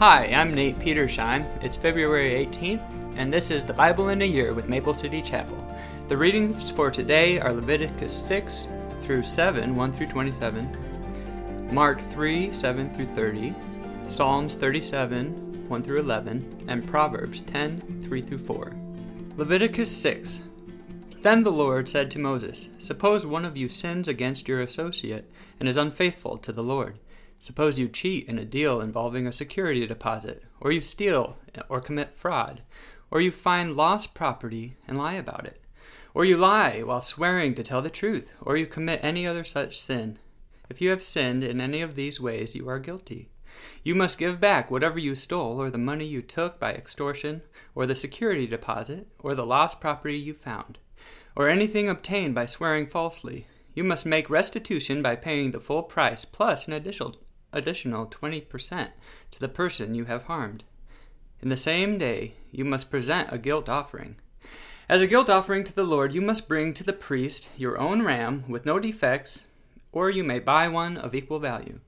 Hi, I'm Nate Petersheim. It's February 18th, and this is the Bible in a Year with Maple City Chapel. The readings for today are Leviticus 6 through 7, 1 through 27, Mark 3, 7 through 30, Psalms 37, 1 through 11, and Proverbs 10, 3 through 4. Leviticus 6 Then the Lord said to Moses, Suppose one of you sins against your associate and is unfaithful to the Lord. Suppose you cheat in a deal involving a security deposit, or you steal or commit fraud, or you find lost property and lie about it, or you lie while swearing to tell the truth, or you commit any other such sin. If you have sinned in any of these ways, you are guilty. You must give back whatever you stole, or the money you took by extortion, or the security deposit, or the lost property you found, or anything obtained by swearing falsely. You must make restitution by paying the full price plus an additional additional 20% to the person you have harmed. In the same day, you must present a guilt offering. As a guilt offering to the Lord, you must bring to the priest your own ram with no defects, or you may buy one of equal value.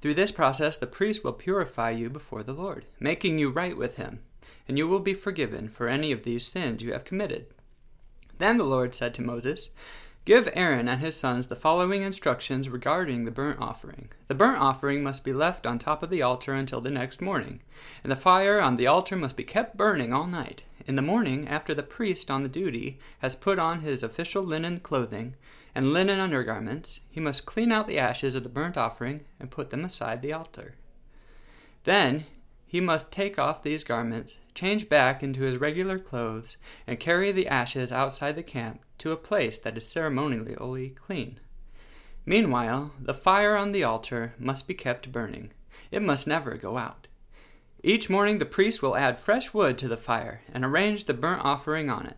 Through this process, the priest will purify you before the Lord, making you right with him, and you will be forgiven for any of these sins you have committed. Then the Lord said to Moses, Give Aaron and his sons the following instructions regarding the burnt offering. The burnt offering must be left on top of the altar until the next morning, and the fire on the altar must be kept burning all night. In the morning, after the priest on the duty has put on his official linen clothing and linen undergarments, he must clean out the ashes of the burnt offering and put them aside the altar. Then he must take off these garments, change back into his regular clothes, and carry the ashes outside the camp to a place that is ceremonially clean. Meanwhile, the fire on the altar must be kept burning. It must never go out. Each morning the priest will add fresh wood to the fire and arrange the burnt offering on it.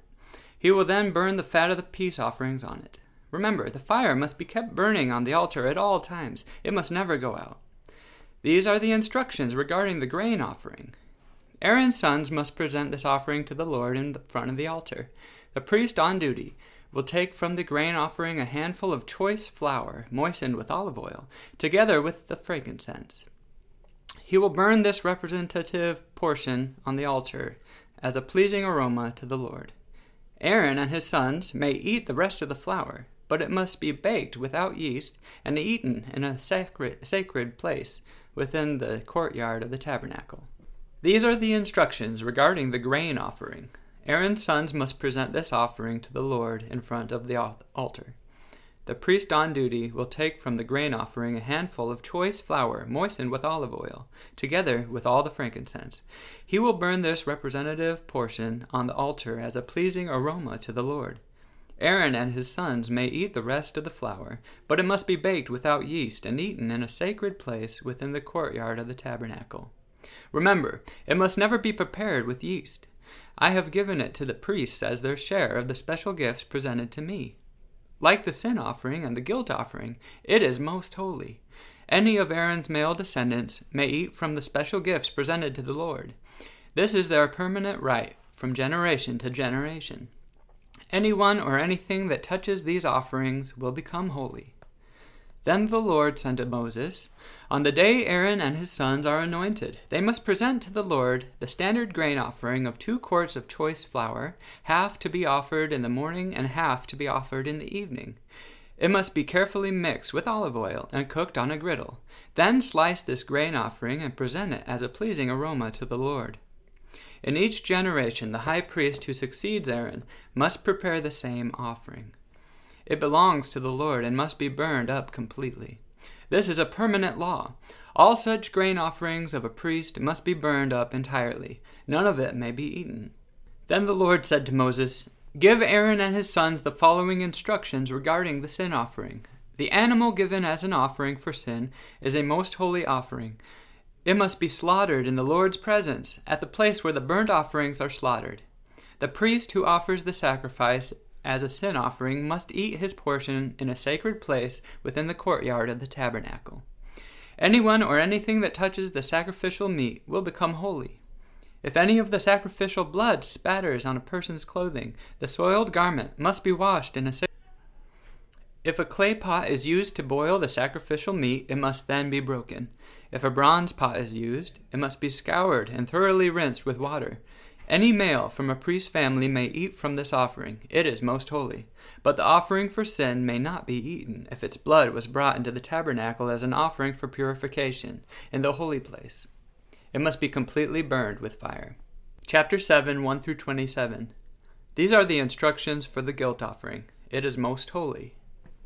He will then burn the fat of the peace offerings on it. Remember, the fire must be kept burning on the altar at all times. It must never go out. These are the instructions regarding the grain offering. Aaron's sons must present this offering to the Lord in front of the altar. The priest on duty will take from the grain offering a handful of choice flour moistened with olive oil, together with the frankincense. He will burn this representative portion on the altar as a pleasing aroma to the Lord. Aaron and his sons may eat the rest of the flour, but it must be baked without yeast and eaten in a sacred, sacred place within the courtyard of the tabernacle. These are the instructions regarding the grain offering. Aaron's sons must present this offering to the Lord in front of the altar. The priest on duty will take from the grain offering a handful of choice flour moistened with olive oil, together with all the frankincense. He will burn this representative portion on the altar as a pleasing aroma to the Lord. Aaron and his sons may eat the rest of the flour, but it must be baked without yeast and eaten in a sacred place within the courtyard of the tabernacle. Remember, it must never be prepared with yeast. I have given it to the priests as their share of the special gifts presented to me. Like the sin offering and the guilt offering, it is most holy. Any of Aaron's male descendants may eat from the special gifts presented to the Lord. This is their permanent right from generation to generation. Anyone or anything that touches these offerings will become holy. Then the Lord said to Moses, On the day Aaron and his sons are anointed, they must present to the Lord the standard grain offering of two quarts of choice flour, half to be offered in the morning and half to be offered in the evening. It must be carefully mixed with olive oil and cooked on a griddle. Then slice this grain offering and present it as a pleasing aroma to the Lord. In each generation, the high priest who succeeds Aaron must prepare the same offering. It belongs to the Lord and must be burned up completely. This is a permanent law. All such grain offerings of a priest must be burned up entirely. None of it may be eaten. Then the Lord said to Moses, Give Aaron and his sons the following instructions regarding the sin offering. The animal given as an offering for sin is a most holy offering. It must be slaughtered in the Lord's presence, at the place where the burnt offerings are slaughtered. The priest who offers the sacrifice as a sin offering must eat his portion in a sacred place within the courtyard of the tabernacle. Anyone or anything that touches the sacrificial meat will become holy. If any of the sacrificial blood spatters on a person's clothing, the soiled garment must be washed in a If a clay pot is used to boil the sacrificial meat, it must then be broken. If a bronze pot is used, it must be scoured and thoroughly rinsed with water. Any male from a priest's family may eat from this offering. It is most holy. But the offering for sin may not be eaten if its blood was brought into the tabernacle as an offering for purification in the holy place. It must be completely burned with fire. Chapter 7 1 through 27. These are the instructions for the guilt offering. It is most holy.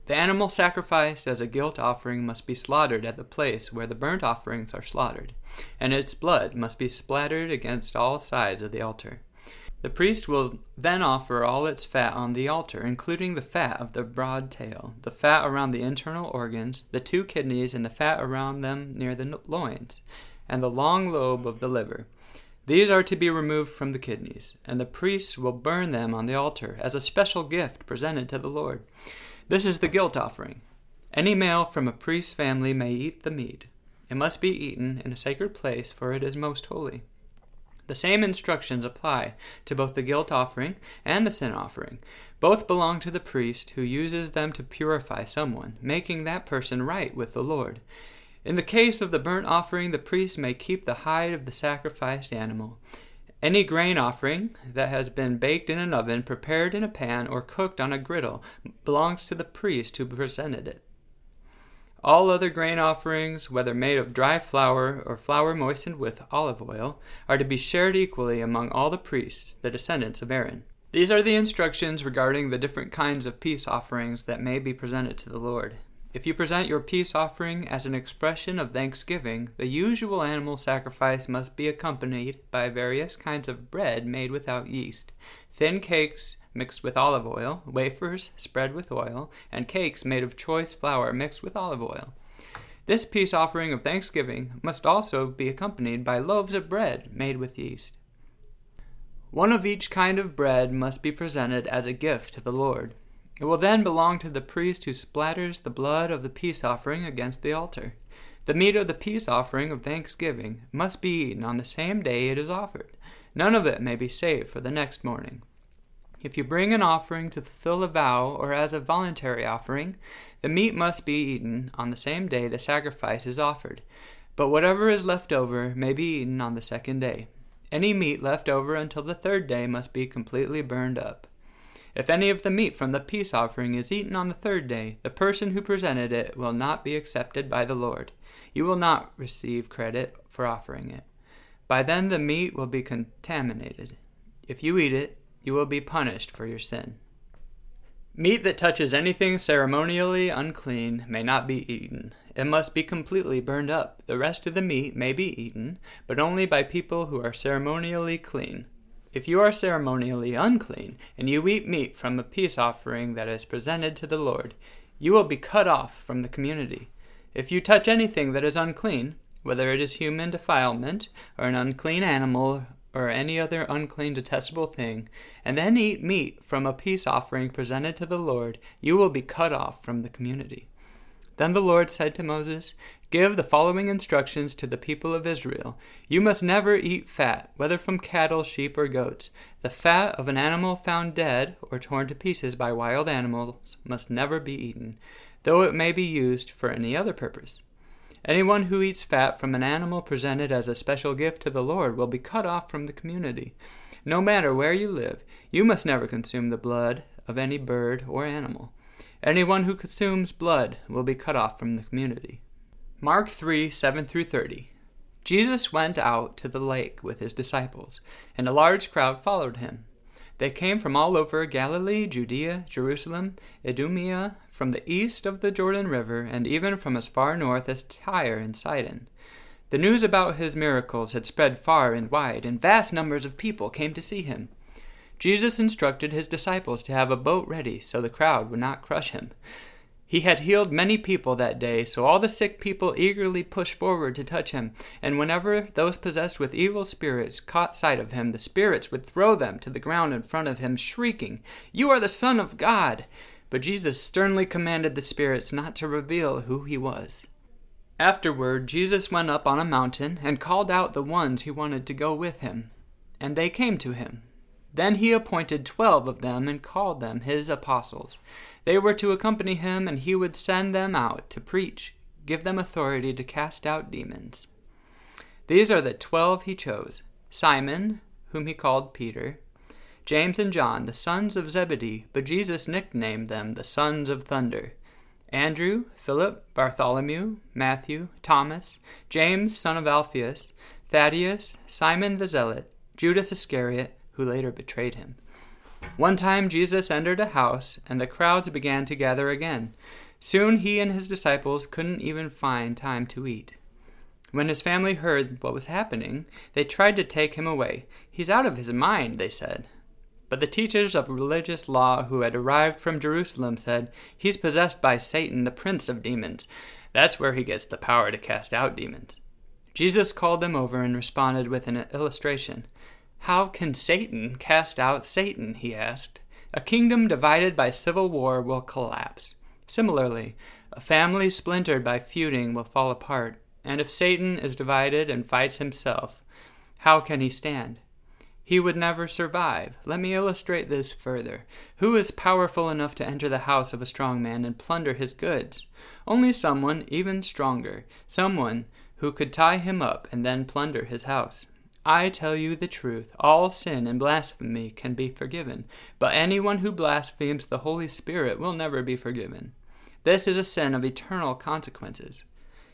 The animal sacrificed as a guilt offering must be slaughtered at the place where the burnt offerings are slaughtered, and its blood must be splattered against all sides of the altar. The priest will then offer all its fat on the altar, including the fat of the broad tail, the fat around the internal organs, the two kidneys, and the fat around them near the loins, and the long lobe of the liver. These are to be removed from the kidneys, and the priest will burn them on the altar as a special gift presented to the Lord. This is the guilt offering. Any male from a priest's family may eat the meat. It must be eaten in a sacred place, for it is most holy. The same instructions apply to both the guilt offering and the sin offering. Both belong to the priest who uses them to purify someone, making that person right with the Lord. In the case of the burnt offering, the priest may keep the hide of the sacrificed animal. Any grain offering that has been baked in an oven, prepared in a pan, or cooked on a griddle belongs to the priest who presented it. All other grain offerings, whether made of dry flour or flour moistened with olive oil, are to be shared equally among all the priests, the descendants of Aaron. These are the instructions regarding the different kinds of peace offerings that may be presented to the Lord. If you present your peace offering as an expression of thanksgiving, the usual animal sacrifice must be accompanied by various kinds of bread made without yeast, thin cakes mixed with olive oil, wafers spread with oil, and cakes made of choice flour mixed with olive oil. This peace offering of thanksgiving must also be accompanied by loaves of bread made with yeast. One of each kind of bread must be presented as a gift to the Lord. It will then belong to the priest who splatters the blood of the peace offering against the altar. The meat of the peace offering of thanksgiving must be eaten on the same day it is offered. None of it may be saved for the next morning. If you bring an offering to fulfill a vow or as a voluntary offering, the meat must be eaten on the same day the sacrifice is offered, but whatever is left over may be eaten on the second day. Any meat left over until the third day must be completely burned up. If any of the meat from the peace offering is eaten on the third day, the person who presented it will not be accepted by the Lord. You will not receive credit for offering it. By then the meat will be contaminated. If you eat it, you will be punished for your sin. Meat that touches anything ceremonially unclean may not be eaten. It must be completely burned up. The rest of the meat may be eaten, but only by people who are ceremonially clean. If you are ceremonially unclean, and you eat meat from a peace offering that is presented to the Lord, you will be cut off from the community. If you touch anything that is unclean, whether it is human defilement, or an unclean animal, or any other unclean detestable thing, and then eat meat from a peace offering presented to the Lord, you will be cut off from the community. Then the Lord said to Moses, Give the following instructions to the people of Israel. You must never eat fat, whether from cattle, sheep, or goats. The fat of an animal found dead or torn to pieces by wild animals must never be eaten, though it may be used for any other purpose. Anyone who eats fat from an animal presented as a special gift to the Lord will be cut off from the community. No matter where you live, you must never consume the blood of any bird or animal. Anyone who consumes blood will be cut off from the community. Mark 3 7 through 30. Jesus went out to the lake with his disciples, and a large crowd followed him. They came from all over Galilee, Judea, Jerusalem, Idumea, from the east of the Jordan River, and even from as far north as Tyre and Sidon. The news about his miracles had spread far and wide, and vast numbers of people came to see him. Jesus instructed his disciples to have a boat ready so the crowd would not crush him. He had healed many people that day, so all the sick people eagerly pushed forward to touch him. And whenever those possessed with evil spirits caught sight of him, the spirits would throw them to the ground in front of him, shrieking, You are the Son of God! But Jesus sternly commanded the spirits not to reveal who he was. Afterward, Jesus went up on a mountain and called out the ones he wanted to go with him. And they came to him. Then he appointed twelve of them and called them his apostles. They were to accompany him, and he would send them out to preach, give them authority to cast out demons. These are the twelve he chose Simon, whom he called Peter, James and John, the sons of Zebedee, but Jesus nicknamed them the sons of thunder. Andrew, Philip, Bartholomew, Matthew, Thomas, James, son of Alphaeus, Thaddaeus, Simon the Zealot, Judas Iscariot, who later betrayed him. One time Jesus entered a house, and the crowds began to gather again. Soon he and his disciples couldn't even find time to eat. When his family heard what was happening, they tried to take him away. He's out of his mind, they said. But the teachers of religious law who had arrived from Jerusalem said, He's possessed by Satan, the prince of demons. That's where he gets the power to cast out demons. Jesus called them over and responded with an illustration. How can Satan cast out Satan? he asked. A kingdom divided by civil war will collapse. Similarly, a family splintered by feuding will fall apart. And if Satan is divided and fights himself, how can he stand? he would never survive. Let me illustrate this further. Who is powerful enough to enter the house of a strong man and plunder his goods? Only someone even stronger, someone who could tie him up and then plunder his house. I tell you the truth, all sin and blasphemy can be forgiven, but anyone who blasphemes the Holy Spirit will never be forgiven. This is a sin of eternal consequences.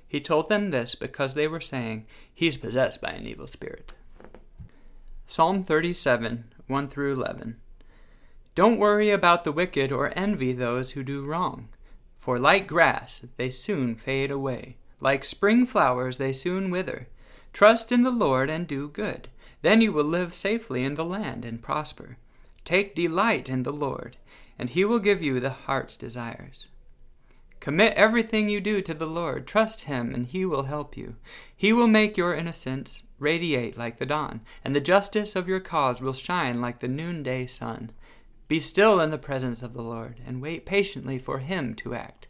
He told them this because they were saying, He's possessed by an evil spirit. Psalm 37, 1 through 11. Don't worry about the wicked or envy those who do wrong, for like grass they soon fade away, like spring flowers they soon wither. Trust in the Lord and do good, then you will live safely in the land and prosper. Take delight in the Lord, and he will give you the heart's desires. Commit everything you do to the Lord. Trust Him, and He will help you. He will make your innocence radiate like the dawn, and the justice of your cause will shine like the noonday sun. Be still in the presence of the Lord, and wait patiently for Him to act.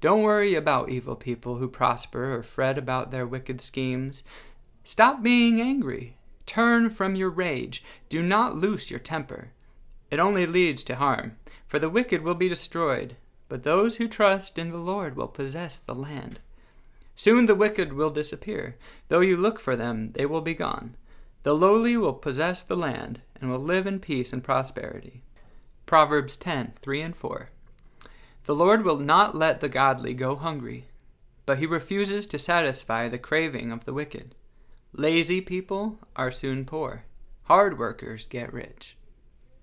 Don't worry about evil people who prosper or fret about their wicked schemes. Stop being angry. Turn from your rage. Do not loose your temper. It only leads to harm, for the wicked will be destroyed but those who trust in the Lord will possess the land. Soon the wicked will disappear. Though you look for them, they will be gone. The lowly will possess the land and will live in peace and prosperity. Proverbs 10 3 and 4. The Lord will not let the godly go hungry, but he refuses to satisfy the craving of the wicked. Lazy people are soon poor, hard workers get rich.